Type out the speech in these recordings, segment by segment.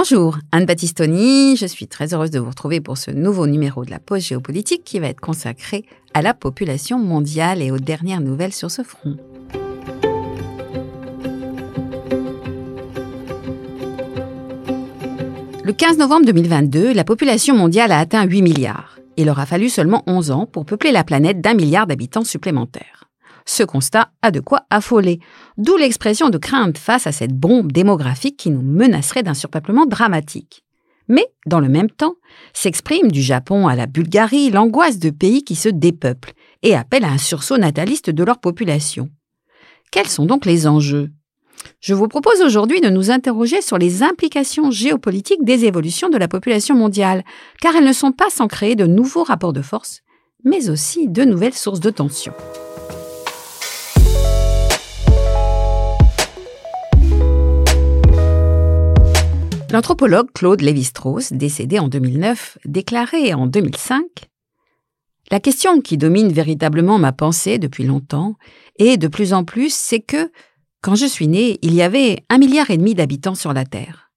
Bonjour, Anne Battistoni, je suis très heureuse de vous retrouver pour ce nouveau numéro de la pause géopolitique qui va être consacré à la population mondiale et aux dernières nouvelles sur ce front. Le 15 novembre 2022, la population mondiale a atteint 8 milliards. Il aura fallu seulement 11 ans pour peupler la planète d'un milliard d'habitants supplémentaires. Ce constat a de quoi affoler, d'où l'expression de crainte face à cette bombe démographique qui nous menacerait d'un surpeuplement dramatique. Mais, dans le même temps, s'exprime du Japon à la Bulgarie l'angoisse de pays qui se dépeuplent et appellent à un sursaut nataliste de leur population. Quels sont donc les enjeux? Je vous propose aujourd'hui de nous interroger sur les implications géopolitiques des évolutions de la population mondiale, car elles ne sont pas sans créer de nouveaux rapports de force, mais aussi de nouvelles sources de tension. L'anthropologue Claude Lévi-Strauss, décédé en 2009, déclarait en 2005 La question qui domine véritablement ma pensée depuis longtemps, et de plus en plus, c'est que, quand je suis né, il y avait un milliard et demi d'habitants sur la Terre.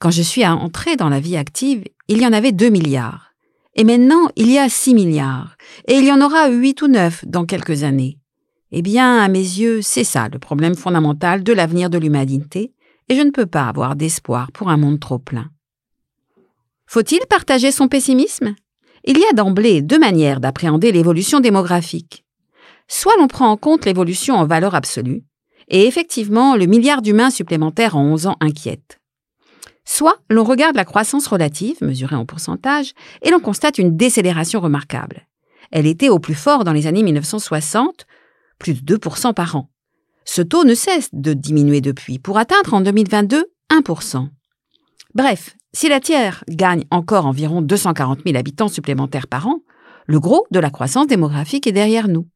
Quand je suis entré dans la vie active, il y en avait deux milliards. Et maintenant, il y a six milliards. Et il y en aura huit ou neuf dans quelques années. Eh bien, à mes yeux, c'est ça le problème fondamental de l'avenir de l'humanité, et je ne peux pas avoir d'espoir pour un monde trop plein. Faut-il partager son pessimisme? Il y a d'emblée deux manières d'appréhender l'évolution démographique. Soit l'on prend en compte l'évolution en valeur absolue, et effectivement le milliard d'humains supplémentaires en 11 ans inquiète. Soit l'on regarde la croissance relative, mesurée en pourcentage, et l'on constate une décélération remarquable. Elle était au plus fort dans les années 1960, plus de 2% par an. Ce taux ne cesse de diminuer depuis pour atteindre en 2022 1%. Bref, si la Terre gagne encore environ 240 000 habitants supplémentaires par an, le gros de la croissance démographique est derrière nous.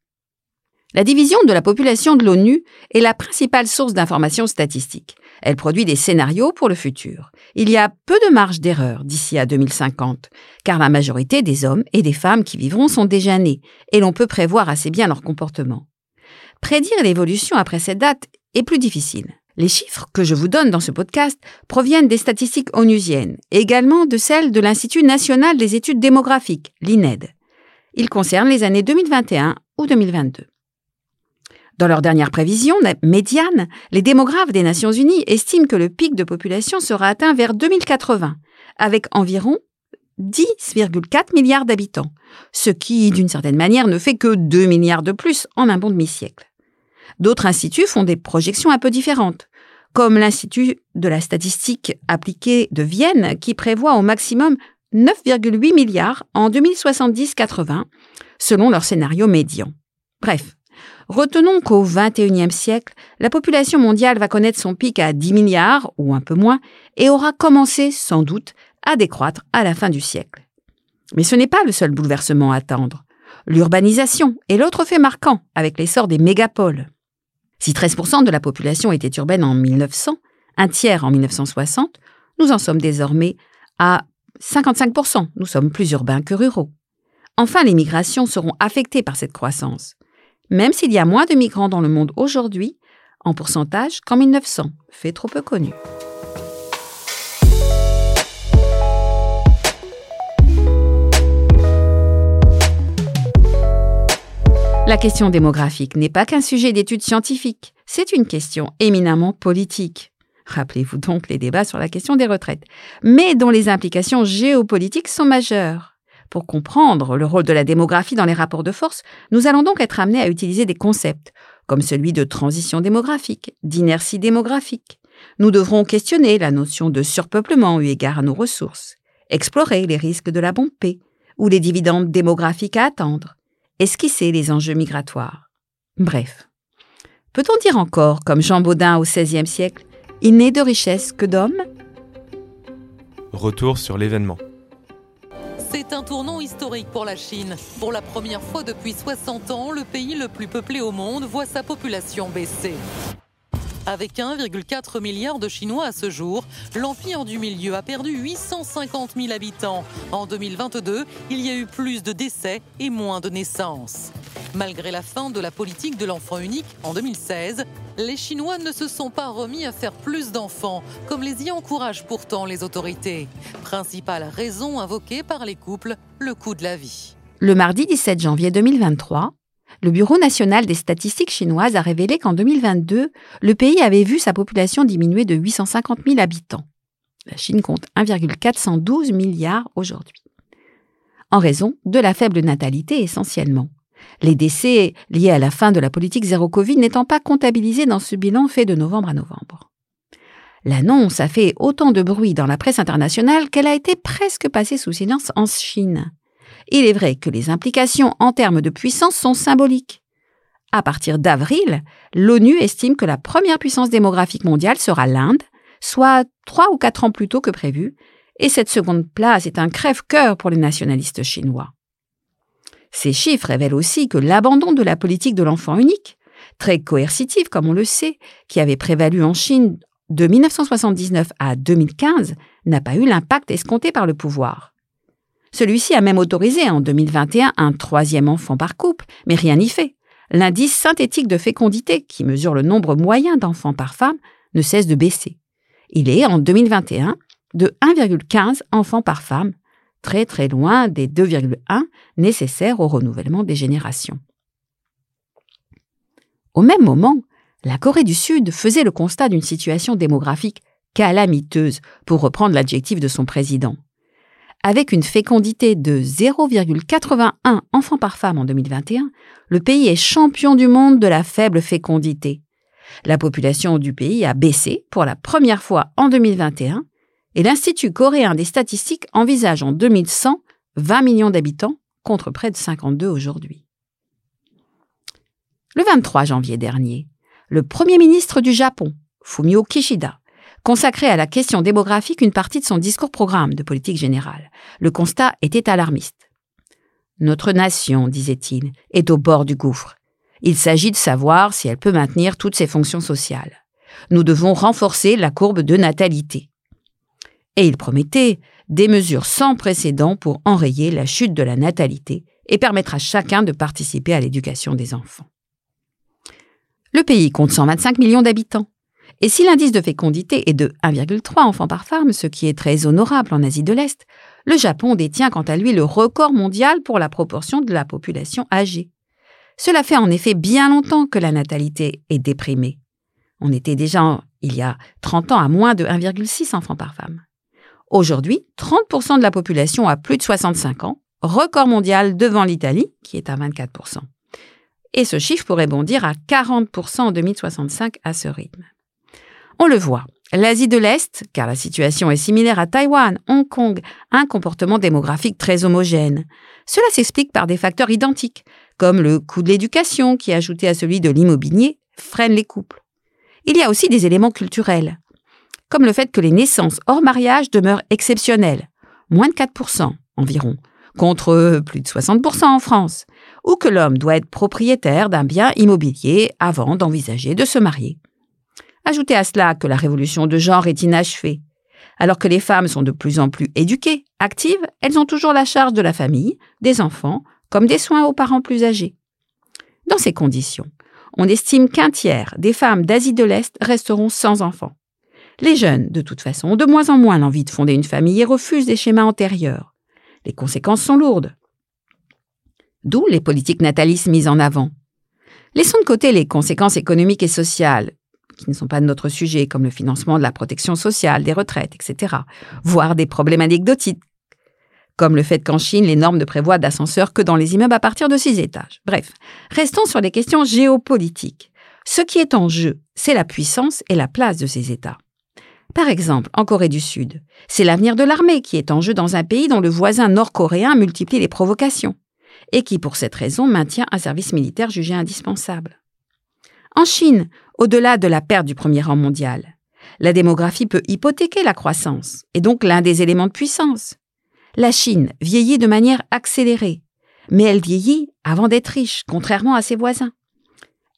La division de la population de l'ONU est la principale source d'informations statistiques. Elle produit des scénarios pour le futur. Il y a peu de marge d'erreur d'ici à 2050, car la majorité des hommes et des femmes qui vivront sont déjà nés, et l'on peut prévoir assez bien leur comportement. Prédire l'évolution après cette date est plus difficile. Les chiffres que je vous donne dans ce podcast proviennent des statistiques onusiennes, et également de celles de l'Institut national des études démographiques, l'INED. Ils concernent les années 2021 ou 2022. Dans leur dernière prévision médiane, les démographes des Nations Unies estiment que le pic de population sera atteint vers 2080, avec environ 10,4 milliards d'habitants, ce qui, d'une certaine manière, ne fait que 2 milliards de plus en un bon demi-siècle. D'autres instituts font des projections un peu différentes, comme l'Institut de la statistique appliquée de Vienne qui prévoit au maximum 9,8 milliards en 2070-80, selon leur scénario médian. Bref, retenons qu'au XXIe siècle, la population mondiale va connaître son pic à 10 milliards, ou un peu moins, et aura commencé, sans doute, à décroître à la fin du siècle. Mais ce n'est pas le seul bouleversement à attendre. L'urbanisation est l'autre fait marquant avec l'essor des mégapoles. Si 13% de la population était urbaine en 1900, un tiers en 1960, nous en sommes désormais à 55%. Nous sommes plus urbains que ruraux. Enfin, les migrations seront affectées par cette croissance. Même s'il y a moins de migrants dans le monde aujourd'hui, en pourcentage, qu'en 1900, fait trop peu connu. La question démographique n'est pas qu'un sujet d'étude scientifique, c'est une question éminemment politique. Rappelez-vous donc les débats sur la question des retraites, mais dont les implications géopolitiques sont majeures. Pour comprendre le rôle de la démographie dans les rapports de force, nous allons donc être amenés à utiliser des concepts, comme celui de transition démographique, d'inertie démographique. Nous devrons questionner la notion de surpeuplement eu égard à nos ressources, explorer les risques de la bombe P, ou les dividendes démographiques à attendre, esquisser les enjeux migratoires. Bref. Peut-on dire encore, comme Jean Baudin au XVIe siècle, il n'est de richesse que d'hommes Retour sur l'événement. C'est un tournant historique pour la Chine. Pour la première fois depuis 60 ans, le pays le plus peuplé au monde voit sa population baisser. Avec 1,4 milliard de Chinois à ce jour, l'Empire du Milieu a perdu 850 000 habitants. En 2022, il y a eu plus de décès et moins de naissances. Malgré la fin de la politique de l'enfant unique en 2016, les Chinois ne se sont pas remis à faire plus d'enfants, comme les y encouragent pourtant les autorités. Principale raison invoquée par les couples, le coût de la vie. Le mardi 17 janvier 2023, le Bureau national des statistiques chinoises a révélé qu'en 2022, le pays avait vu sa population diminuer de 850 000 habitants. La Chine compte 1,412 milliards aujourd'hui. En raison de la faible natalité essentiellement les décès liés à la fin de la politique zéro Covid n'étant pas comptabilisés dans ce bilan fait de novembre à novembre. L'annonce a fait autant de bruit dans la presse internationale qu'elle a été presque passée sous silence en Chine. Il est vrai que les implications en termes de puissance sont symboliques. À partir d'avril, l'ONU estime que la première puissance démographique mondiale sera l'Inde, soit trois ou quatre ans plus tôt que prévu, et cette seconde place est un crève-cœur pour les nationalistes chinois. Ces chiffres révèlent aussi que l'abandon de la politique de l'enfant unique, très coercitive comme on le sait, qui avait prévalu en Chine de 1979 à 2015, n'a pas eu l'impact escompté par le pouvoir. Celui-ci a même autorisé en 2021 un troisième enfant par couple, mais rien n'y fait. L'indice synthétique de fécondité, qui mesure le nombre moyen d'enfants par femme, ne cesse de baisser. Il est, en 2021, de 1,15 enfants par femme, très très loin des 2,1 nécessaires au renouvellement des générations. Au même moment, la Corée du Sud faisait le constat d'une situation démographique calamiteuse, pour reprendre l'adjectif de son président. Avec une fécondité de 0,81 enfants par femme en 2021, le pays est champion du monde de la faible fécondité. La population du pays a baissé pour la première fois en 2021 et l'Institut coréen des statistiques envisage en 2100 20 millions d'habitants contre près de 52 aujourd'hui. Le 23 janvier dernier, le Premier ministre du Japon, Fumio Kishida, consacrait à la question démographique une partie de son discours programme de politique générale. Le constat était alarmiste. Notre nation, disait-il, est au bord du gouffre. Il s'agit de savoir si elle peut maintenir toutes ses fonctions sociales. Nous devons renforcer la courbe de natalité et il promettait des mesures sans précédent pour enrayer la chute de la natalité et permettre à chacun de participer à l'éducation des enfants. Le pays compte 125 millions d'habitants. Et si l'indice de fécondité est de 1,3 enfants par femme, ce qui est très honorable en Asie de l'Est, le Japon détient quant à lui le record mondial pour la proportion de la population âgée. Cela fait en effet bien longtemps que la natalité est déprimée. On était déjà, il y a 30 ans, à moins de 1,6 enfants par femme. Aujourd'hui, 30% de la population a plus de 65 ans, record mondial devant l'Italie, qui est à 24%. Et ce chiffre pourrait bondir à 40% en 2065 à ce rythme. On le voit, l'Asie de l'Est, car la situation est similaire à Taïwan, Hong Kong, a un comportement démographique très homogène. Cela s'explique par des facteurs identiques, comme le coût de l'éducation qui, ajouté à celui de l'immobilier, freine les couples. Il y a aussi des éléments culturels comme le fait que les naissances hors mariage demeurent exceptionnelles, moins de 4% environ, contre plus de 60% en France, ou que l'homme doit être propriétaire d'un bien immobilier avant d'envisager de se marier. Ajoutez à cela que la révolution de genre est inachevée. Alors que les femmes sont de plus en plus éduquées, actives, elles ont toujours la charge de la famille, des enfants, comme des soins aux parents plus âgés. Dans ces conditions, on estime qu'un tiers des femmes d'Asie de l'Est resteront sans enfants. Les jeunes, de toute façon, ont de moins en moins l'envie de fonder une famille et refusent des schémas antérieurs. Les conséquences sont lourdes. D'où les politiques natalistes mises en avant. Laissons de côté les conséquences économiques et sociales, qui ne sont pas de notre sujet, comme le financement de la protection sociale, des retraites, etc., voire des problèmes anecdotiques, comme le fait qu'en Chine, les normes ne prévoient d'ascenseurs que dans les immeubles à partir de six étages. Bref, restons sur les questions géopolitiques. Ce qui est en jeu, c'est la puissance et la place de ces États. Par exemple, en Corée du Sud, c'est l'avenir de l'armée qui est en jeu dans un pays dont le voisin nord-coréen multiplie les provocations, et qui pour cette raison maintient un service militaire jugé indispensable. En Chine, au-delà de la perte du premier rang mondial, la démographie peut hypothéquer la croissance, et donc l'un des éléments de puissance. La Chine vieillit de manière accélérée, mais elle vieillit avant d'être riche, contrairement à ses voisins.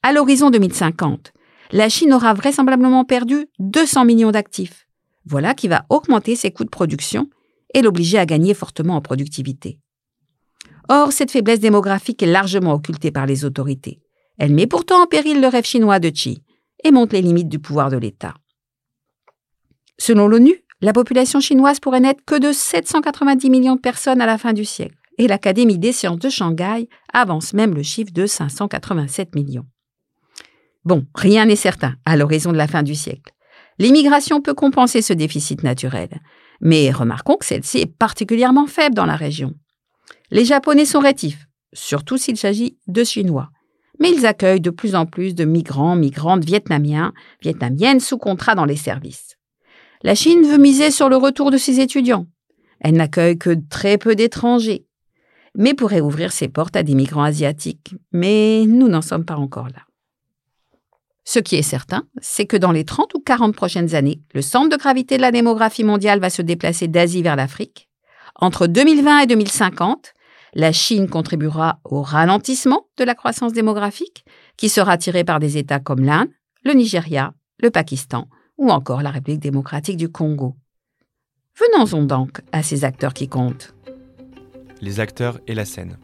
À l'horizon 2050, la Chine aura vraisemblablement perdu 200 millions d'actifs. Voilà qui va augmenter ses coûts de production et l'obliger à gagner fortement en productivité. Or, cette faiblesse démographique est largement occultée par les autorités. Elle met pourtant en péril le rêve chinois de Xi et montre les limites du pouvoir de l'État. Selon l'ONU, la population chinoise pourrait n'être que de 790 millions de personnes à la fin du siècle, et l'Académie des sciences de Shanghai avance même le chiffre de 587 millions. Bon, rien n'est certain à l'horizon de la fin du siècle. L'immigration peut compenser ce déficit naturel, mais remarquons que celle-ci est particulièrement faible dans la région. Les Japonais sont rétifs, surtout s'il s'agit de Chinois, mais ils accueillent de plus en plus de migrants, migrantes vietnamiens, vietnamiennes sous contrat dans les services. La Chine veut miser sur le retour de ses étudiants. Elle n'accueille que très peu d'étrangers, mais pourrait ouvrir ses portes à des migrants asiatiques. Mais nous n'en sommes pas encore là. Ce qui est certain, c'est que dans les 30 ou 40 prochaines années, le centre de gravité de la démographie mondiale va se déplacer d'Asie vers l'Afrique. Entre 2020 et 2050, la Chine contribuera au ralentissement de la croissance démographique, qui sera tirée par des États comme l'Inde, le Nigeria, le Pakistan ou encore la République démocratique du Congo. Venons-en donc à ces acteurs qui comptent. Les acteurs et la scène.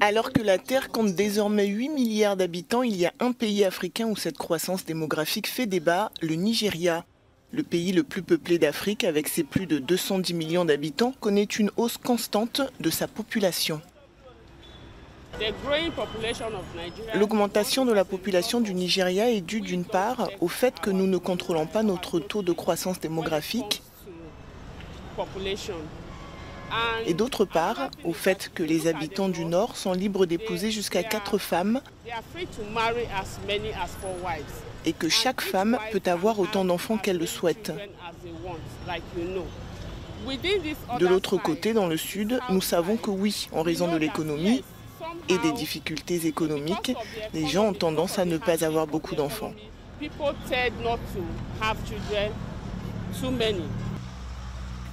Alors que la Terre compte désormais 8 milliards d'habitants, il y a un pays africain où cette croissance démographique fait débat, le Nigeria. Le pays le plus peuplé d'Afrique, avec ses plus de 210 millions d'habitants, connaît une hausse constante de sa population. L'augmentation de la population du Nigeria est due d'une part au fait que nous ne contrôlons pas notre taux de croissance démographique et d'autre part au fait que les habitants du Nord sont libres d'épouser jusqu'à quatre femmes et que chaque femme peut avoir autant d'enfants qu'elle le souhaite. De l'autre côté, dans le Sud, nous savons que oui, en raison de l'économie et des difficultés économiques, les gens ont tendance à ne pas avoir beaucoup d'enfants.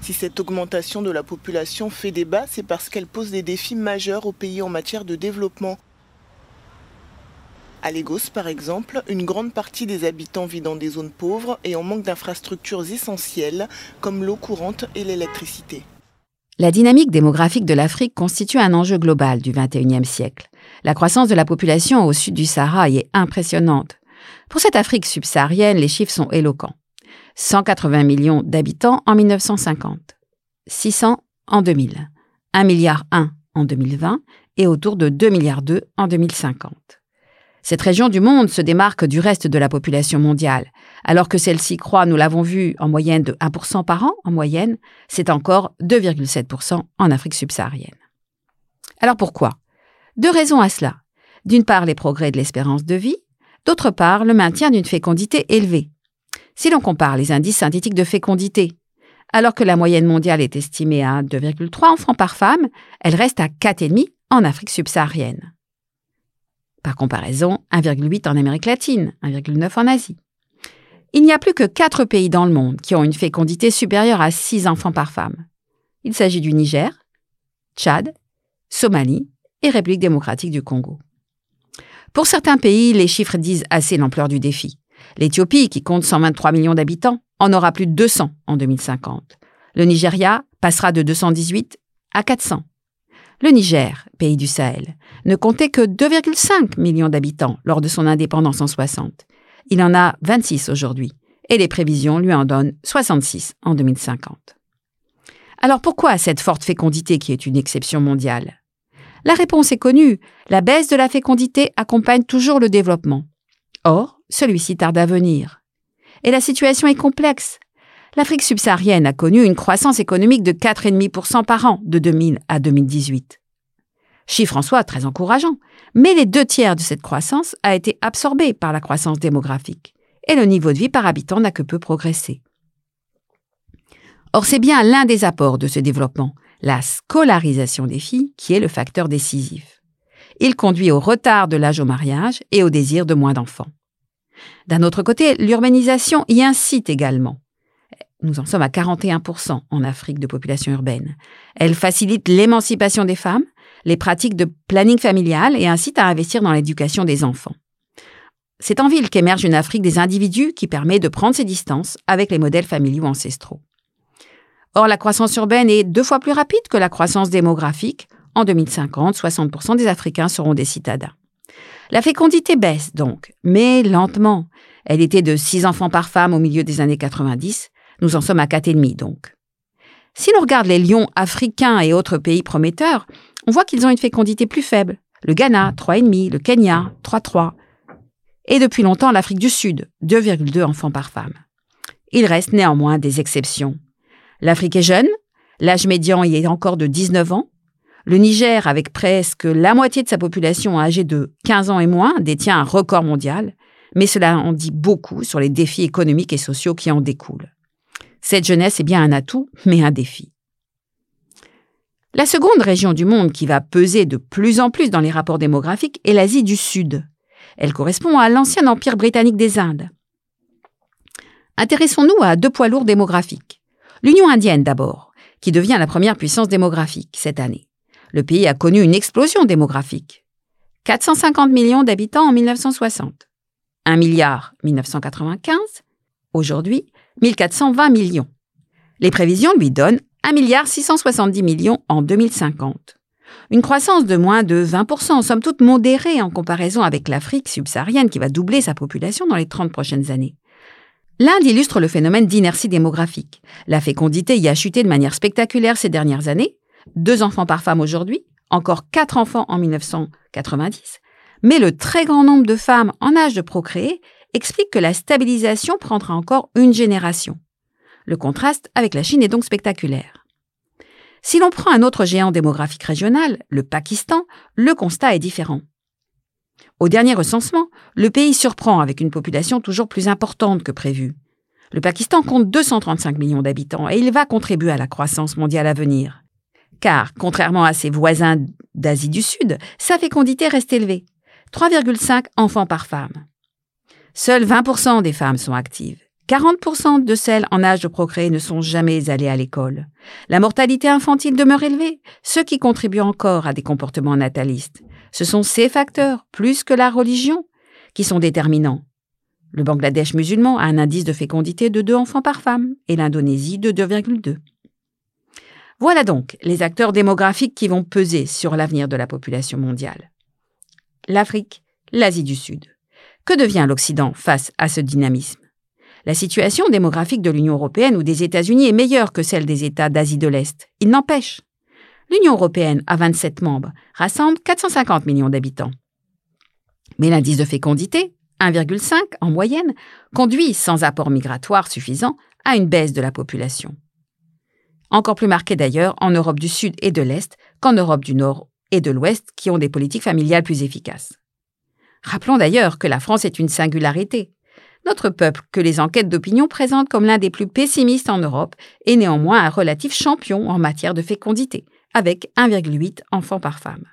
Si cette augmentation de la population fait débat, c'est parce qu'elle pose des défis majeurs au pays en matière de développement. À Lagos, par exemple, une grande partie des habitants vit dans des zones pauvres et en manque d'infrastructures essentielles comme l'eau courante et l'électricité. La dynamique démographique de l'Afrique constitue un enjeu global du XXIe siècle. La croissance de la population au sud du Sahara est impressionnante. Pour cette Afrique subsaharienne, les chiffres sont éloquents. 180 millions d'habitants en 1950, 600 en 2000, 1 milliard 1 en 2020 et autour de 2 milliards 2 en 2050. Cette région du monde se démarque du reste de la population mondiale. Alors que celle-ci croît, nous l'avons vu, en moyenne de 1% par an, en moyenne, c'est encore 2,7% en Afrique subsaharienne. Alors pourquoi? Deux raisons à cela. D'une part, les progrès de l'espérance de vie, d'autre part, le maintien d'une fécondité élevée, si l'on compare les indices synthétiques de fécondité, alors que la moyenne mondiale est estimée à 2,3 enfants par femme, elle reste à 4,5 en Afrique subsaharienne. Par comparaison, 1,8 en Amérique latine, 1,9 en Asie. Il n'y a plus que 4 pays dans le monde qui ont une fécondité supérieure à 6 enfants par femme. Il s'agit du Niger, Tchad, Somalie et République démocratique du Congo. Pour certains pays, les chiffres disent assez l'ampleur du défi. L'Éthiopie, qui compte 123 millions d'habitants, en aura plus de 200 en 2050. Le Nigeria passera de 218 à 400. Le Niger, pays du Sahel, ne comptait que 2,5 millions d'habitants lors de son indépendance en 60. Il en a 26 aujourd'hui, et les prévisions lui en donnent 66 en 2050. Alors pourquoi cette forte fécondité qui est une exception mondiale? La réponse est connue, la baisse de la fécondité accompagne toujours le développement. Or, celui-ci tarde à venir. Et la situation est complexe. L'Afrique subsaharienne a connu une croissance économique de 4,5% par an de 2000 à 2018. Chiffre en soi très encourageant, mais les deux tiers de cette croissance a été absorbée par la croissance démographique, et le niveau de vie par habitant n'a que peu progressé. Or, c'est bien l'un des apports de ce développement, la scolarisation des filles, qui est le facteur décisif. Il conduit au retard de l'âge au mariage et au désir de moins d'enfants. D'un autre côté, l'urbanisation y incite également. Nous en sommes à 41% en Afrique de population urbaine. Elle facilite l'émancipation des femmes, les pratiques de planning familial et incite à investir dans l'éducation des enfants. C'est en ville qu'émerge une Afrique des individus qui permet de prendre ses distances avec les modèles familiaux ancestraux. Or, la croissance urbaine est deux fois plus rapide que la croissance démographique. En 2050, 60% des Africains seront des citadins. La fécondité baisse donc, mais lentement. Elle était de 6 enfants par femme au milieu des années 90. Nous en sommes à 4,5 donc. Si l'on regarde les lions africains et autres pays prometteurs, on voit qu'ils ont une fécondité plus faible. Le Ghana, 3,5, le Kenya, 3,3. Et depuis longtemps, l'Afrique du Sud, 2,2 enfants par femme. Il reste néanmoins des exceptions. L'Afrique est jeune, l'âge médian y est encore de 19 ans. Le Niger, avec presque la moitié de sa population âgée de 15 ans et moins, détient un record mondial, mais cela en dit beaucoup sur les défis économiques et sociaux qui en découlent. Cette jeunesse est bien un atout, mais un défi. La seconde région du monde qui va peser de plus en plus dans les rapports démographiques est l'Asie du Sud. Elle correspond à l'ancien empire britannique des Indes. Intéressons-nous à deux poids lourds démographiques. L'Union indienne d'abord, qui devient la première puissance démographique cette année. Le pays a connu une explosion démographique. 450 millions d'habitants en 1960. 1 milliard 1995. Aujourd'hui, 1420 millions. Les prévisions lui donnent 1 milliard 670 millions en 2050. Une croissance de moins de 20%, somme toute modérée en comparaison avec l'Afrique subsaharienne qui va doubler sa population dans les 30 prochaines années. L'Inde illustre le phénomène d'inertie démographique. La fécondité y a chuté de manière spectaculaire ces dernières années. Deux enfants par femme aujourd'hui, encore quatre enfants en 1990. Mais le très grand nombre de femmes en âge de procréer explique que la stabilisation prendra encore une génération. Le contraste avec la Chine est donc spectaculaire. Si l'on prend un autre géant démographique régional, le Pakistan, le constat est différent. Au dernier recensement, le pays surprend avec une population toujours plus importante que prévu. Le Pakistan compte 235 millions d'habitants et il va contribuer à la croissance mondiale à venir. Car, contrairement à ses voisins d'Asie du Sud, sa fécondité reste élevée. 3,5 enfants par femme. Seuls 20% des femmes sont actives. 40% de celles en âge de procréer ne sont jamais allées à l'école. La mortalité infantile demeure élevée, ce qui contribue encore à des comportements natalistes. Ce sont ces facteurs, plus que la religion, qui sont déterminants. Le Bangladesh musulman a un indice de fécondité de 2 enfants par femme et l'Indonésie de 2,2. Voilà donc les acteurs démographiques qui vont peser sur l'avenir de la population mondiale. L'Afrique, l'Asie du Sud. Que devient l'Occident face à ce dynamisme? La situation démographique de l'Union européenne ou des États-Unis est meilleure que celle des États d'Asie de l'Est. Il n'empêche, l'Union européenne, à 27 membres, rassemble 450 millions d'habitants. Mais l'indice de fécondité, 1,5 en moyenne, conduit, sans apport migratoire suffisant, à une baisse de la population. Encore plus marquée d'ailleurs en Europe du Sud et de l'Est qu'en Europe du Nord et de l'Ouest qui ont des politiques familiales plus efficaces. Rappelons d'ailleurs que la France est une singularité. Notre peuple, que les enquêtes d'opinion présentent comme l'un des plus pessimistes en Europe, est néanmoins un relatif champion en matière de fécondité, avec 1,8 enfants par femme.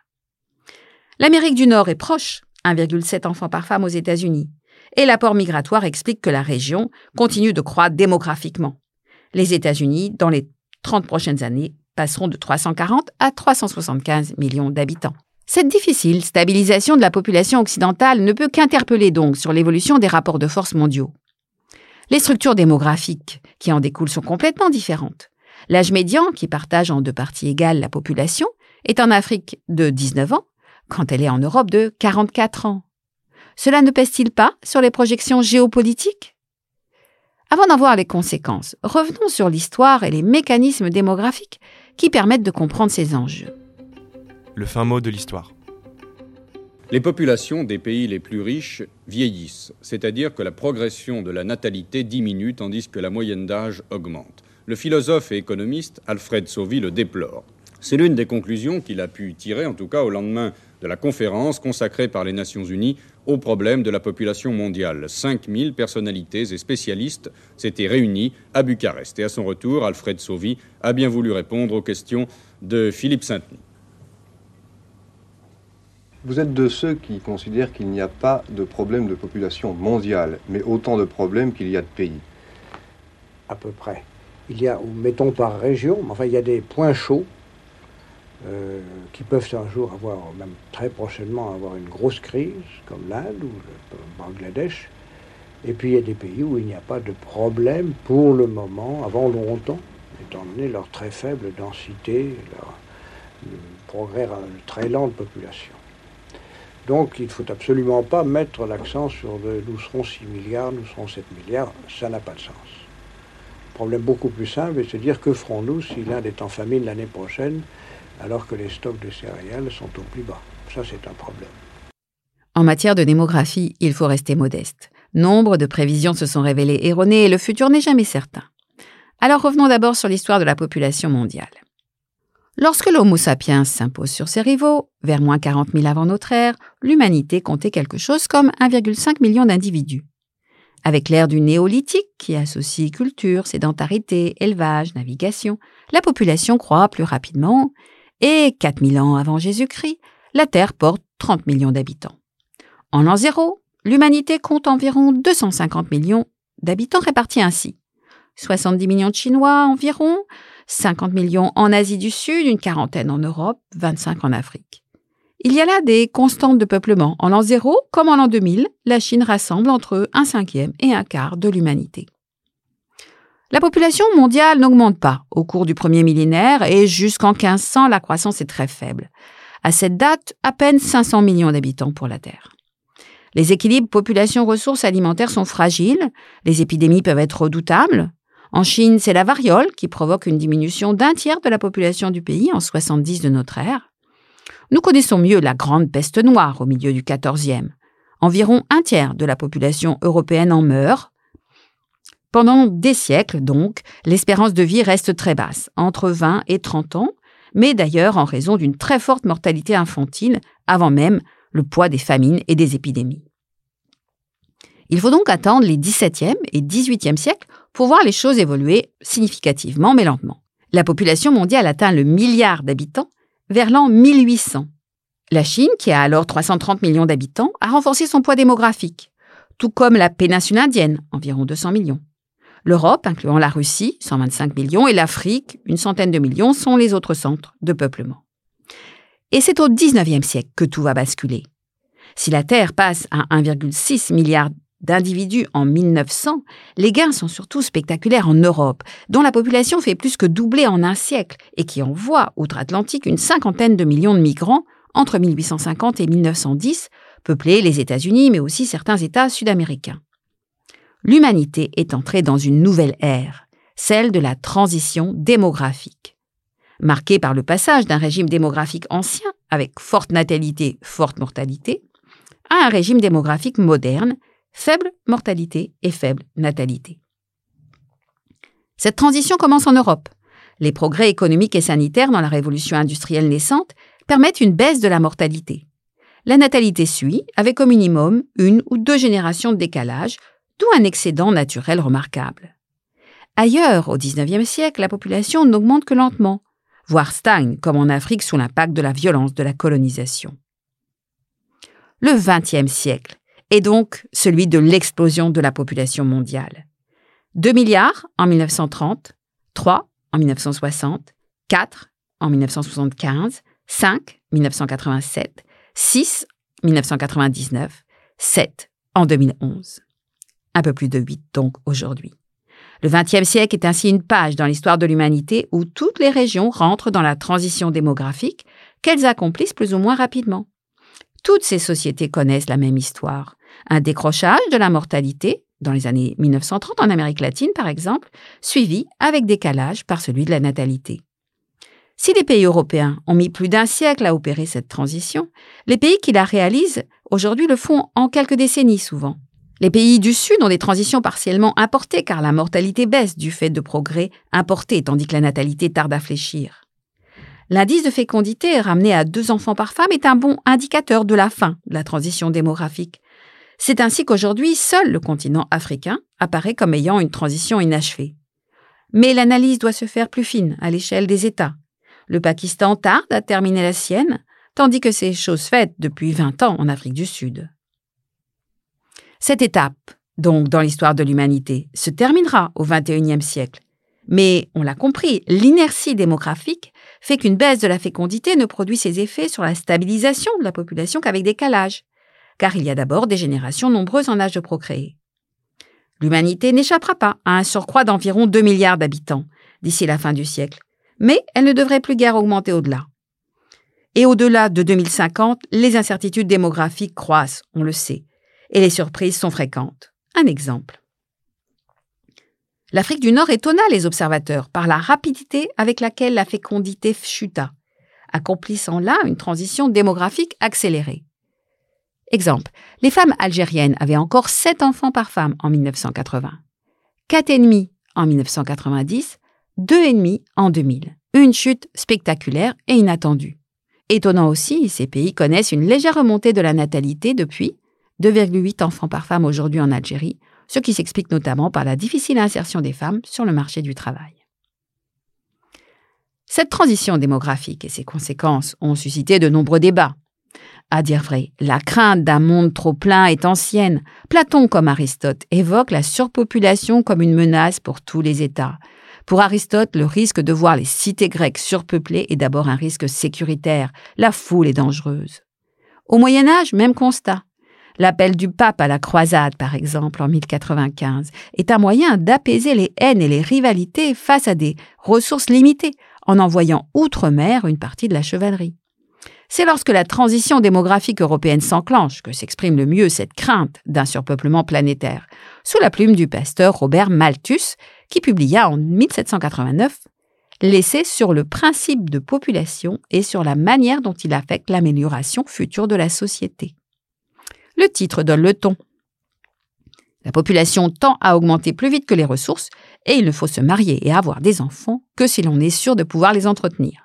L'Amérique du Nord est proche, 1,7 enfants par femme aux États-Unis, et l'apport migratoire explique que la région continue de croître démographiquement. Les États-Unis, dans les 30 prochaines années, passeront de 340 à 375 millions d'habitants. Cette difficile stabilisation de la population occidentale ne peut qu'interpeller donc sur l'évolution des rapports de force mondiaux. Les structures démographiques qui en découlent sont complètement différentes. L'âge médian, qui partage en deux parties égales la population, est en Afrique de 19 ans, quand elle est en Europe de 44 ans. Cela ne pèse-t-il pas sur les projections géopolitiques? Avant d'en voir les conséquences, revenons sur l'histoire et les mécanismes démographiques qui permettent de comprendre ces enjeux. Le fin mot de l'histoire. Les populations des pays les plus riches vieillissent, c'est-à-dire que la progression de la natalité diminue tandis que la moyenne d'âge augmente. Le philosophe et économiste Alfred Sauvy le déplore. C'est l'une des conclusions qu'il a pu tirer, en tout cas au lendemain de la conférence consacrée par les Nations Unies au problème de la population mondiale. 5000 personnalités et spécialistes s'étaient réunis à Bucarest. Et à son retour, Alfred Sauvy a bien voulu répondre aux questions de Philippe Saint-Denis. Vous êtes de ceux qui considèrent qu'il n'y a pas de problème de population mondiale, mais autant de problèmes qu'il y a de pays. À peu près il y a, mettons par région, enfin il y a des points chauds euh, qui peuvent un jour avoir, même très prochainement, avoir une grosse crise, comme l'Inde ou le Bangladesh. Et puis il y a des pays où il n'y a pas de problème pour le moment, avant longtemps, étant donné leur très faible densité, leur progrès très lent de population. Donc il ne faut absolument pas mettre l'accent sur le, nous serons 6 milliards, nous serons 7 milliards, ça n'a pas de sens. Problème beaucoup plus simple est de se dire que ferons-nous si l'Inde est en famine l'année prochaine alors que les stocks de céréales sont au plus bas? Ça c'est un problème. En matière de démographie, il faut rester modeste. Nombre de prévisions se sont révélées erronées et le futur n'est jamais certain. Alors revenons d'abord sur l'histoire de la population mondiale. Lorsque l'Homo sapiens s'impose sur ses rivaux, vers moins 40 000 avant notre ère, l'humanité comptait quelque chose comme 1,5 million d'individus. Avec l'ère du néolithique, qui associe culture, sédentarité, élevage, navigation, la population croît plus rapidement, et 4000 ans avant Jésus-Christ, la Terre porte 30 millions d'habitants. En l'an zéro, l'humanité compte environ 250 millions d'habitants répartis ainsi. 70 millions de Chinois environ, 50 millions en Asie du Sud, une quarantaine en Europe, 25 en Afrique. Il y a là des constantes de peuplement. En l'an zéro, comme en l'an 2000, la Chine rassemble entre un cinquième et un quart de l'humanité. La population mondiale n'augmente pas au cours du premier millénaire et jusqu'en 1500, la croissance est très faible. À cette date, à peine 500 millions d'habitants pour la Terre. Les équilibres population-ressources alimentaires sont fragiles, les épidémies peuvent être redoutables, en Chine, c'est la variole qui provoque une diminution d'un tiers de la population du pays en 70 de notre ère. Nous connaissons mieux la grande peste noire au milieu du XIVe. Environ un tiers de la population européenne en meurt. Pendant des siècles, donc, l'espérance de vie reste très basse, entre 20 et 30 ans, mais d'ailleurs en raison d'une très forte mortalité infantile, avant même le poids des famines et des épidémies. Il faut donc attendre les XVIIe et XVIIIe siècles pour voir les choses évoluer significativement mais lentement. La population mondiale atteint le milliard d'habitants vers l'an 1800. La Chine, qui a alors 330 millions d'habitants, a renforcé son poids démographique, tout comme la péninsule indienne, environ 200 millions. L'Europe, incluant la Russie, 125 millions, et l'Afrique, une centaine de millions, sont les autres centres de peuplement. Et c'est au 19e siècle que tout va basculer. Si la Terre passe à 1,6 milliard d'individus en 1900, les gains sont surtout spectaculaires en Europe, dont la population fait plus que doubler en un siècle et qui envoie outre-Atlantique une cinquantaine de millions de migrants entre 1850 et 1910, peuplés les États-Unis mais aussi certains États sud-américains. L'humanité est entrée dans une nouvelle ère, celle de la transition démographique. Marquée par le passage d'un régime démographique ancien, avec forte natalité, forte mortalité, à un régime démographique moderne faible mortalité et faible natalité. Cette transition commence en Europe. Les progrès économiques et sanitaires dans la révolution industrielle naissante permettent une baisse de la mortalité. La natalité suit, avec au minimum une ou deux générations de décalage, d'où un excédent naturel remarquable. Ailleurs, au XIXe siècle, la population n'augmente que lentement, voire stagne, comme en Afrique sous l'impact de la violence de la colonisation. Le XXe siècle et donc celui de l'explosion de la population mondiale. 2 milliards en 1930, 3 en 1960, 4 en 1975, 5 1987, 6 1999, 7 en 2011. Un peu plus de 8 donc aujourd'hui. Le XXe siècle est ainsi une page dans l'histoire de l'humanité où toutes les régions rentrent dans la transition démographique qu'elles accomplissent plus ou moins rapidement. Toutes ces sociétés connaissent la même histoire, un décrochage de la mortalité dans les années 1930 en Amérique latine par exemple, suivi avec décalage par celui de la natalité. Si les pays européens ont mis plus d'un siècle à opérer cette transition, les pays qui la réalisent aujourd'hui le font en quelques décennies souvent. Les pays du Sud ont des transitions partiellement importées car la mortalité baisse du fait de progrès importés tandis que la natalité tarde à fléchir. L'indice de fécondité ramené à deux enfants par femme est un bon indicateur de la fin de la transition démographique. C'est ainsi qu'aujourd'hui, seul le continent africain apparaît comme ayant une transition inachevée. Mais l'analyse doit se faire plus fine à l'échelle des États. Le Pakistan tarde à terminer la sienne, tandis que c'est chose faite depuis 20 ans en Afrique du Sud. Cette étape, donc dans l'histoire de l'humanité, se terminera au XXIe siècle. Mais, on l'a compris, l'inertie démographique fait qu'une baisse de la fécondité ne produit ses effets sur la stabilisation de la population qu'avec des calages car il y a d'abord des générations nombreuses en âge de procréer. L'humanité n'échappera pas à un surcroît d'environ 2 milliards d'habitants d'ici la fin du siècle, mais elle ne devrait plus guère augmenter au-delà. Et au-delà de 2050, les incertitudes démographiques croissent, on le sait, et les surprises sont fréquentes. Un exemple. L'Afrique du Nord étonna les observateurs par la rapidité avec laquelle la fécondité chuta, accomplissant là une transition démographique accélérée. Exemple, les femmes algériennes avaient encore 7 enfants par femme en 1980, 4,5 en 1990, 2,5 en 2000. Une chute spectaculaire et inattendue. Étonnant aussi, ces pays connaissent une légère remontée de la natalité depuis 2,8 enfants par femme aujourd'hui en Algérie, ce qui s'explique notamment par la difficile insertion des femmes sur le marché du travail. Cette transition démographique et ses conséquences ont suscité de nombreux débats. À dire vrai, la crainte d'un monde trop plein est ancienne. Platon comme Aristote évoque la surpopulation comme une menace pour tous les États. Pour Aristote, le risque de voir les cités grecques surpeuplées est d'abord un risque sécuritaire. La foule est dangereuse. Au Moyen Âge, même constat. L'appel du pape à la croisade, par exemple, en 1095, est un moyen d'apaiser les haines et les rivalités face à des ressources limitées, en envoyant outre-mer une partie de la chevalerie. C'est lorsque la transition démographique européenne s'enclenche que s'exprime le mieux cette crainte d'un surpeuplement planétaire, sous la plume du pasteur Robert Malthus, qui publia en 1789 L'essai sur le principe de population et sur la manière dont il affecte l'amélioration future de la société. Le titre donne le ton. La population tend à augmenter plus vite que les ressources et il ne faut se marier et avoir des enfants que si l'on est sûr de pouvoir les entretenir.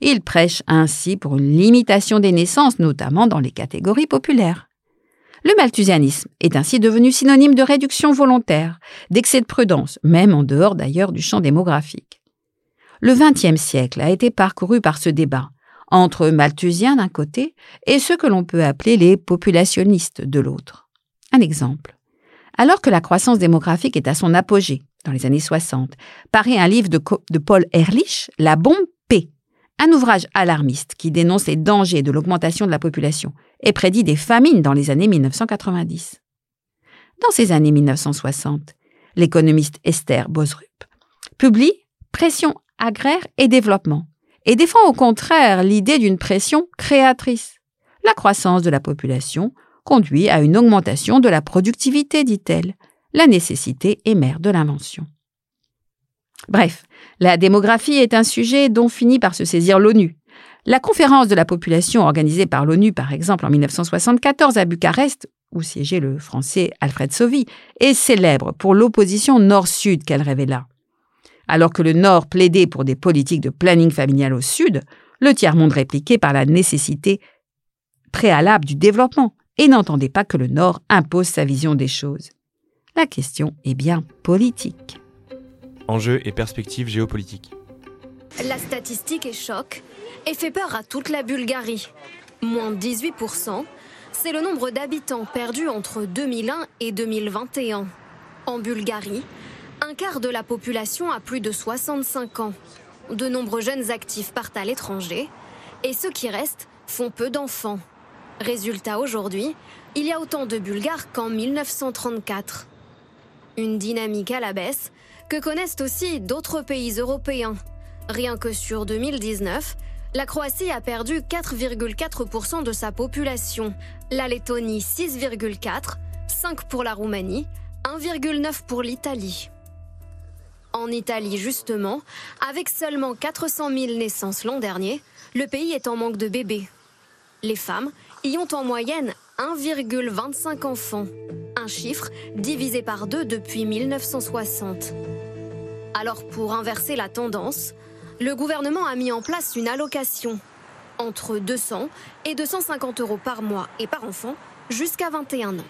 Il prêche ainsi pour une limitation des naissances, notamment dans les catégories populaires. Le malthusianisme est ainsi devenu synonyme de réduction volontaire, d'excès de prudence, même en dehors d'ailleurs du champ démographique. Le XXe siècle a été parcouru par ce débat, entre malthusiens d'un côté et ceux que l'on peut appeler les populationnistes de l'autre. Un exemple. Alors que la croissance démographique est à son apogée, dans les années 60, paraît un livre de, Paul Ehrlich, La bombe un ouvrage alarmiste qui dénonce les dangers de l'augmentation de la population et prédit des famines dans les années 1990. Dans ces années 1960, l'économiste Esther Bosrup publie Pression agraire et développement et défend au contraire l'idée d'une pression créatrice. La croissance de la population conduit à une augmentation de la productivité, dit-elle. La nécessité est mère de l'invention. Bref, la démographie est un sujet dont finit par se saisir l'ONU. La conférence de la population organisée par l'ONU, par exemple, en 1974 à Bucarest, où siégeait le français Alfred Sauvy, est célèbre pour l'opposition nord-sud qu'elle révéla. Alors que le Nord plaidait pour des politiques de planning familial au Sud, le tiers-monde répliquait par la nécessité préalable du développement et n'entendait pas que le Nord impose sa vision des choses. La question est bien politique. Enjeux et perspectives géopolitiques. La statistique est choc et fait peur à toute la Bulgarie. Moins 18%, c'est le nombre d'habitants perdus entre 2001 et 2021. En Bulgarie, un quart de la population a plus de 65 ans. De nombreux jeunes actifs partent à l'étranger et ceux qui restent font peu d'enfants. Résultat aujourd'hui, il y a autant de Bulgares qu'en 1934. Une dynamique à la baisse que connaissent aussi d'autres pays européens. Rien que sur 2019, la Croatie a perdu 4,4% de sa population, la Lettonie 6,4%, 5 pour la Roumanie, 1,9 pour l'Italie. En Italie, justement, avec seulement 400 000 naissances l'an dernier, le pays est en manque de bébés. Les femmes y ont en moyenne 1,25 enfants, un chiffre divisé par deux depuis 1960. Alors pour inverser la tendance, le gouvernement a mis en place une allocation entre 200 et 250 euros par mois et par enfant jusqu'à 21 ans.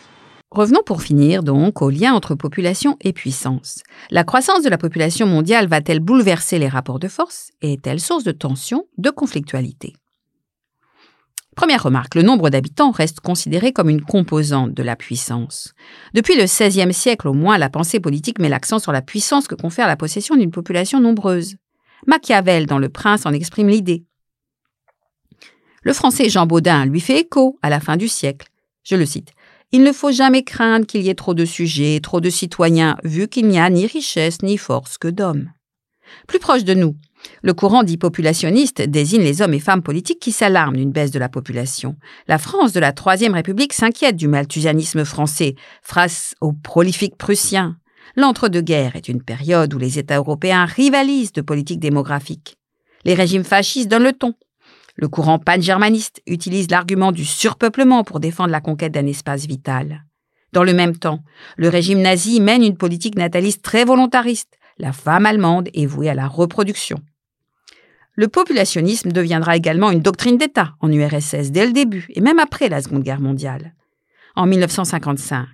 Revenons pour finir donc au lien entre population et puissance. La croissance de la population mondiale va-t-elle bouleverser les rapports de force et est-elle source de tensions, de conflictualité Première remarque, le nombre d'habitants reste considéré comme une composante de la puissance. Depuis le XVIe siècle au moins, la pensée politique met l'accent sur la puissance que confère la possession d'une population nombreuse. Machiavel, dans Le Prince, en exprime l'idée. Le français Jean Baudin lui fait écho à la fin du siècle. Je le cite. Il ne faut jamais craindre qu'il y ait trop de sujets, trop de citoyens, vu qu'il n'y a ni richesse ni force que d'hommes. Plus proche de nous, Le courant dit populationniste désigne les hommes et femmes politiques qui s'alarment d'une baisse de la population. La France de la Troisième République s'inquiète du malthusianisme français face aux prolifiques prussiens. L'entre-deux-guerres est une période où les États européens rivalisent de politique démographique. Les régimes fascistes donnent le ton. Le courant pan-germaniste utilise l'argument du surpeuplement pour défendre la conquête d'un espace vital. Dans le même temps, le régime nazi mène une politique nataliste très volontariste. La femme allemande est vouée à la reproduction. Le populationnisme deviendra également une doctrine d'État en URSS dès le début et même après la Seconde Guerre mondiale. En 1955,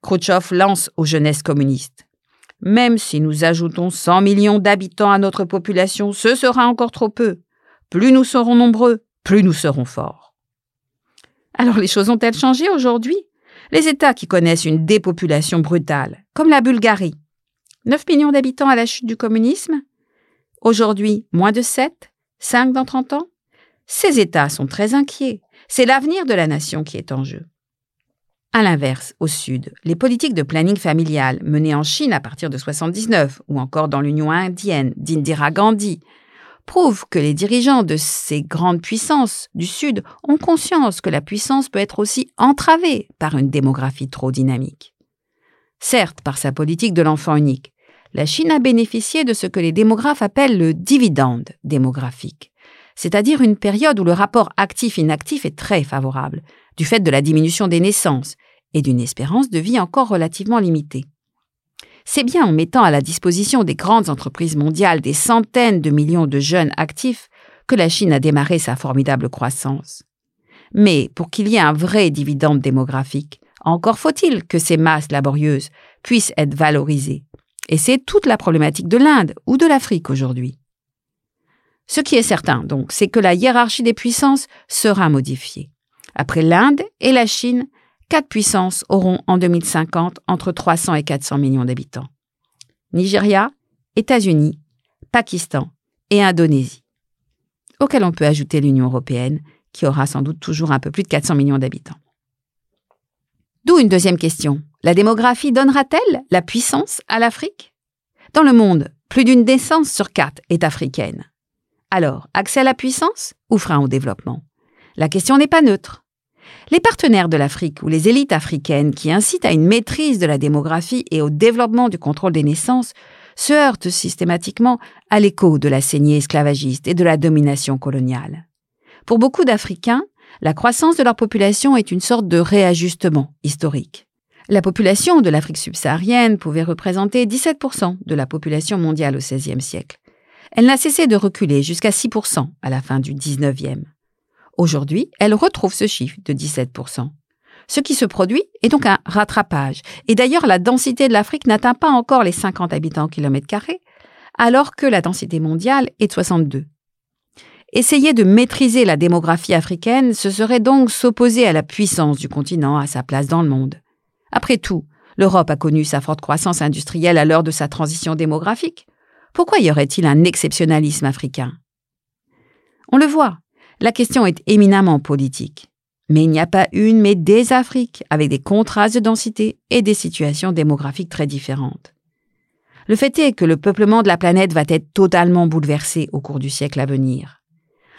Khrouchtchev lance aux jeunesses communistes. Même si nous ajoutons 100 millions d'habitants à notre population, ce sera encore trop peu. Plus nous serons nombreux, plus nous serons forts. Alors les choses ont-elles changé aujourd'hui? Les États qui connaissent une dépopulation brutale, comme la Bulgarie. 9 millions d'habitants à la chute du communisme? Aujourd'hui, moins de 7, 5 dans 30 ans? Ces États sont très inquiets. C'est l'avenir de la nation qui est en jeu. À l'inverse, au Sud, les politiques de planning familial menées en Chine à partir de 79 ou encore dans l'Union indienne d'Indira Gandhi prouvent que les dirigeants de ces grandes puissances du Sud ont conscience que la puissance peut être aussi entravée par une démographie trop dynamique. Certes, par sa politique de l'enfant unique, la Chine a bénéficié de ce que les démographes appellent le dividende démographique, c'est-à-dire une période où le rapport actif-inactif est très favorable, du fait de la diminution des naissances et d'une espérance de vie encore relativement limitée. C'est bien en mettant à la disposition des grandes entreprises mondiales des centaines de millions de jeunes actifs que la Chine a démarré sa formidable croissance. Mais pour qu'il y ait un vrai dividende démographique, encore faut-il que ces masses laborieuses puissent être valorisées, et c'est toute la problématique de l'Inde ou de l'Afrique aujourd'hui. Ce qui est certain, donc, c'est que la hiérarchie des puissances sera modifiée. Après l'Inde et la Chine, quatre puissances auront en 2050 entre 300 et 400 millions d'habitants. Nigeria, États-Unis, Pakistan et Indonésie. Auquel on peut ajouter l'Union européenne, qui aura sans doute toujours un peu plus de 400 millions d'habitants. D'où une deuxième question. La démographie donnera-t-elle la puissance à l'Afrique? Dans le monde, plus d'une naissance sur quatre est africaine. Alors, accès à la puissance ou frein au développement? La question n'est pas neutre. Les partenaires de l'Afrique ou les élites africaines qui incitent à une maîtrise de la démographie et au développement du contrôle des naissances se heurtent systématiquement à l'écho de la saignée esclavagiste et de la domination coloniale. Pour beaucoup d'Africains, la croissance de leur population est une sorte de réajustement historique. La population de l'Afrique subsaharienne pouvait représenter 17% de la population mondiale au XVIe siècle. Elle n'a cessé de reculer jusqu'à 6% à la fin du XIXe. Aujourd'hui, elle retrouve ce chiffre de 17%. Ce qui se produit est donc un rattrapage. Et d'ailleurs, la densité de l'Afrique n'atteint pas encore les 50 habitants au kilomètre carré, alors que la densité mondiale est de 62. Essayer de maîtriser la démographie africaine, ce serait donc s'opposer à la puissance du continent, à sa place dans le monde. Après tout, l'Europe a connu sa forte croissance industrielle à l'heure de sa transition démographique. Pourquoi y aurait-il un exceptionnalisme africain? On le voit, la question est éminemment politique. Mais il n'y a pas une, mais des Afriques, avec des contrastes de densité et des situations démographiques très différentes. Le fait est que le peuplement de la planète va être totalement bouleversé au cours du siècle à venir.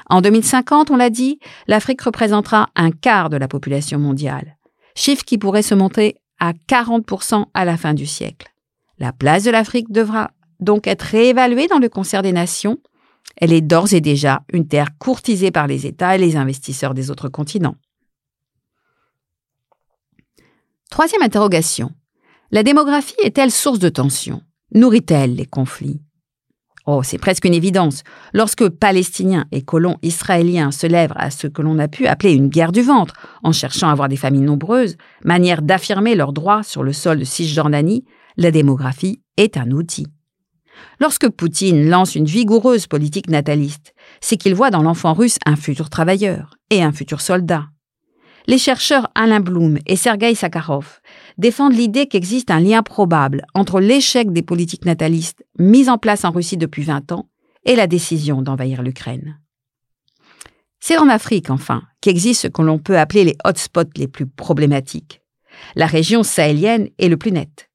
En 2050, on l'a dit, l'Afrique représentera un quart de la population mondiale, chiffre qui pourrait se monter à 40% à la fin du siècle. La place de l'Afrique devra donc être réévaluée dans le concert des nations. Elle est d'ores et déjà une terre courtisée par les États et les investisseurs des autres continents. Troisième interrogation. La démographie est-elle source de tensions? Nourrit-elle les conflits? Oh, c'est presque une évidence. Lorsque Palestiniens et colons israéliens se lèvent à ce que l'on a pu appeler une guerre du ventre, en cherchant à avoir des familles nombreuses, manière d'affirmer leurs droits sur le sol de Cisjordanie, la démographie est un outil. Lorsque Poutine lance une vigoureuse politique nataliste, c'est qu'il voit dans l'enfant russe un futur travailleur et un futur soldat. Les chercheurs Alain Blum et Sergei Sakharov défendent l'idée qu'existe un lien probable entre l'échec des politiques natalistes mises en place en Russie depuis 20 ans et la décision d'envahir l'Ukraine. C'est en Afrique, enfin, qu'existe ce que l'on peut appeler les hotspots les plus problématiques. La région sahélienne est le plus net.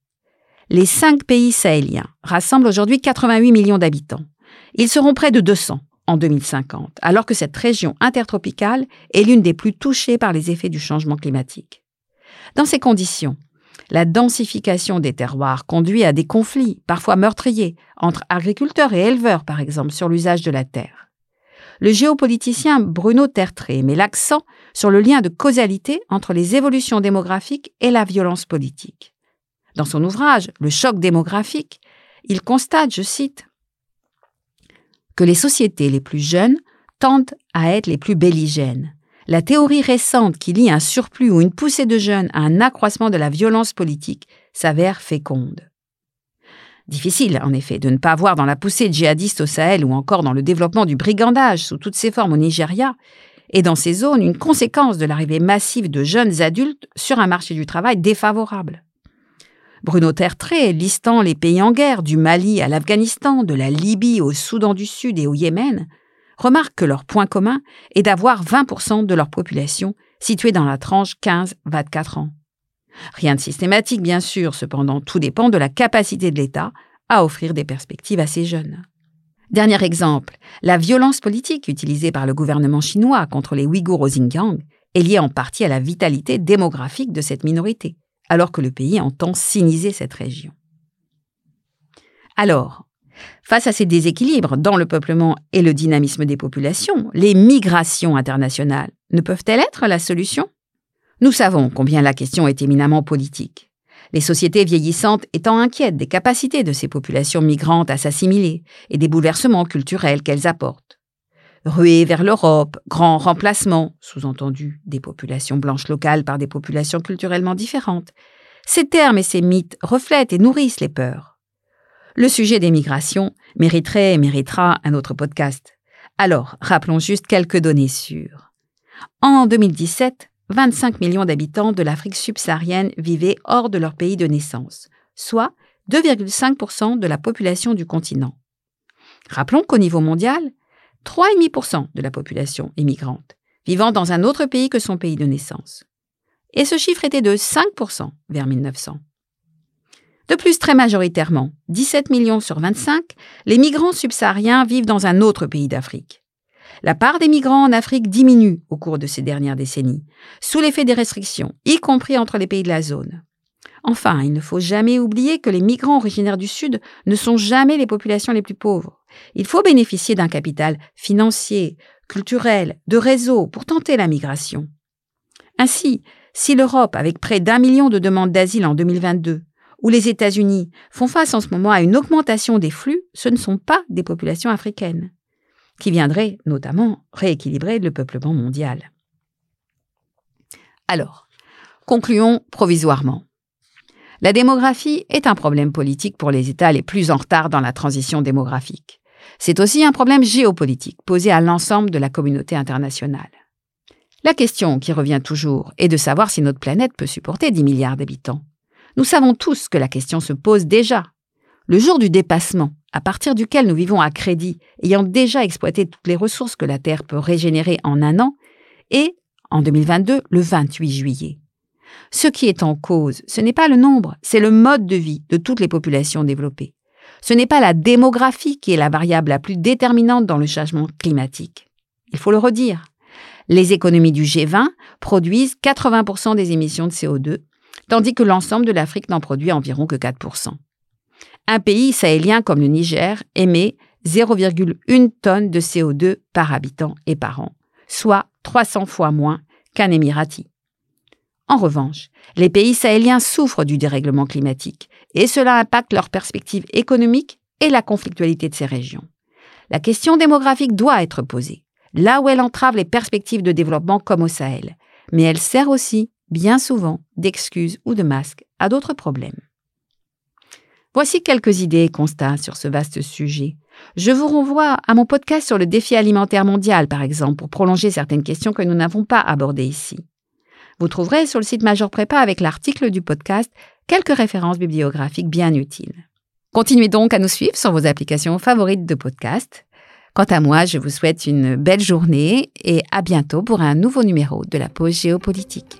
Les cinq pays sahéliens rassemblent aujourd'hui 88 millions d'habitants. Ils seront près de 200 en 2050, alors que cette région intertropicale est l'une des plus touchées par les effets du changement climatique. Dans ces conditions, la densification des terroirs conduit à des conflits, parfois meurtriers, entre agriculteurs et éleveurs, par exemple, sur l'usage de la terre. Le géopoliticien Bruno Tertré met l'accent sur le lien de causalité entre les évolutions démographiques et la violence politique. Dans son ouvrage Le choc démographique, il constate, je cite, que les sociétés les plus jeunes tendent à être les plus belligènes. La théorie récente qui lie un surplus ou une poussée de jeunes à un accroissement de la violence politique s'avère féconde. Difficile, en effet, de ne pas voir dans la poussée djihadiste au Sahel ou encore dans le développement du brigandage sous toutes ses formes au Nigeria et dans ces zones une conséquence de l'arrivée massive de jeunes adultes sur un marché du travail défavorable. Bruno Tertré, listant les pays en guerre, du Mali à l'Afghanistan, de la Libye au Soudan du Sud et au Yémen, remarque que leur point commun est d'avoir 20% de leur population située dans la tranche 15-24 ans. Rien de systématique, bien sûr, cependant, tout dépend de la capacité de l'État à offrir des perspectives à ces jeunes. Dernier exemple, la violence politique utilisée par le gouvernement chinois contre les Ouïghours au Xinjiang est liée en partie à la vitalité démographique de cette minorité alors que le pays entend siniser cette région. Alors, face à ces déséquilibres dans le peuplement et le dynamisme des populations, les migrations internationales ne peuvent-elles être la solution? Nous savons combien la question est éminemment politique. Les sociétés vieillissantes étant inquiètes des capacités de ces populations migrantes à s'assimiler et des bouleversements culturels qu'elles apportent. Ruées vers l'Europe, grand remplacement, sous-entendu des populations blanches locales par des populations culturellement différentes. Ces termes et ces mythes reflètent et nourrissent les peurs. Le sujet des migrations mériterait et méritera un autre podcast. Alors, rappelons juste quelques données sûres. En 2017, 25 millions d'habitants de l'Afrique subsaharienne vivaient hors de leur pays de naissance, soit 2,5% de la population du continent. Rappelons qu'au niveau mondial, 3,5% de la population immigrante, vivant dans un autre pays que son pays de naissance. Et ce chiffre était de 5% vers 1900. De plus, très majoritairement, 17 millions sur 25, les migrants subsahariens vivent dans un autre pays d'Afrique. La part des migrants en Afrique diminue au cours de ces dernières décennies, sous l'effet des restrictions, y compris entre les pays de la zone. Enfin, il ne faut jamais oublier que les migrants originaires du Sud ne sont jamais les populations les plus pauvres. Il faut bénéficier d'un capital financier, culturel, de réseau pour tenter la migration. Ainsi, si l'Europe, avec près d'un million de demandes d'asile en 2022, ou les États-Unis font face en ce moment à une augmentation des flux, ce ne sont pas des populations africaines, qui viendraient notamment rééquilibrer le peuplement mondial. Alors, concluons provisoirement. La démographie est un problème politique pour les États les plus en retard dans la transition démographique. C'est aussi un problème géopolitique posé à l'ensemble de la communauté internationale. La question qui revient toujours est de savoir si notre planète peut supporter 10 milliards d'habitants. Nous savons tous que la question se pose déjà. Le jour du dépassement, à partir duquel nous vivons à crédit, ayant déjà exploité toutes les ressources que la Terre peut régénérer en un an, est, en 2022, le 28 juillet. Ce qui est en cause, ce n'est pas le nombre, c'est le mode de vie de toutes les populations développées. Ce n'est pas la démographie qui est la variable la plus déterminante dans le changement climatique. Il faut le redire. Les économies du G20 produisent 80% des émissions de CO2, tandis que l'ensemble de l'Afrique n'en produit environ que 4%. Un pays sahélien comme le Niger émet 0,1 tonne de CO2 par habitant et par an, soit 300 fois moins qu'un Émirati. En revanche, les pays sahéliens souffrent du dérèglement climatique et cela impacte leurs perspectives économiques et la conflictualité de ces régions. La question démographique doit être posée, là où elle entrave les perspectives de développement comme au Sahel, mais elle sert aussi, bien souvent, d'excuse ou de masque à d'autres problèmes. Voici quelques idées et constats sur ce vaste sujet. Je vous renvoie à mon podcast sur le défi alimentaire mondial, par exemple, pour prolonger certaines questions que nous n'avons pas abordées ici. Vous trouverez sur le site Major Prépa avec l'article du podcast quelques références bibliographiques bien utiles. Continuez donc à nous suivre sur vos applications favorites de podcast. Quant à moi, je vous souhaite une belle journée et à bientôt pour un nouveau numéro de la pause géopolitique.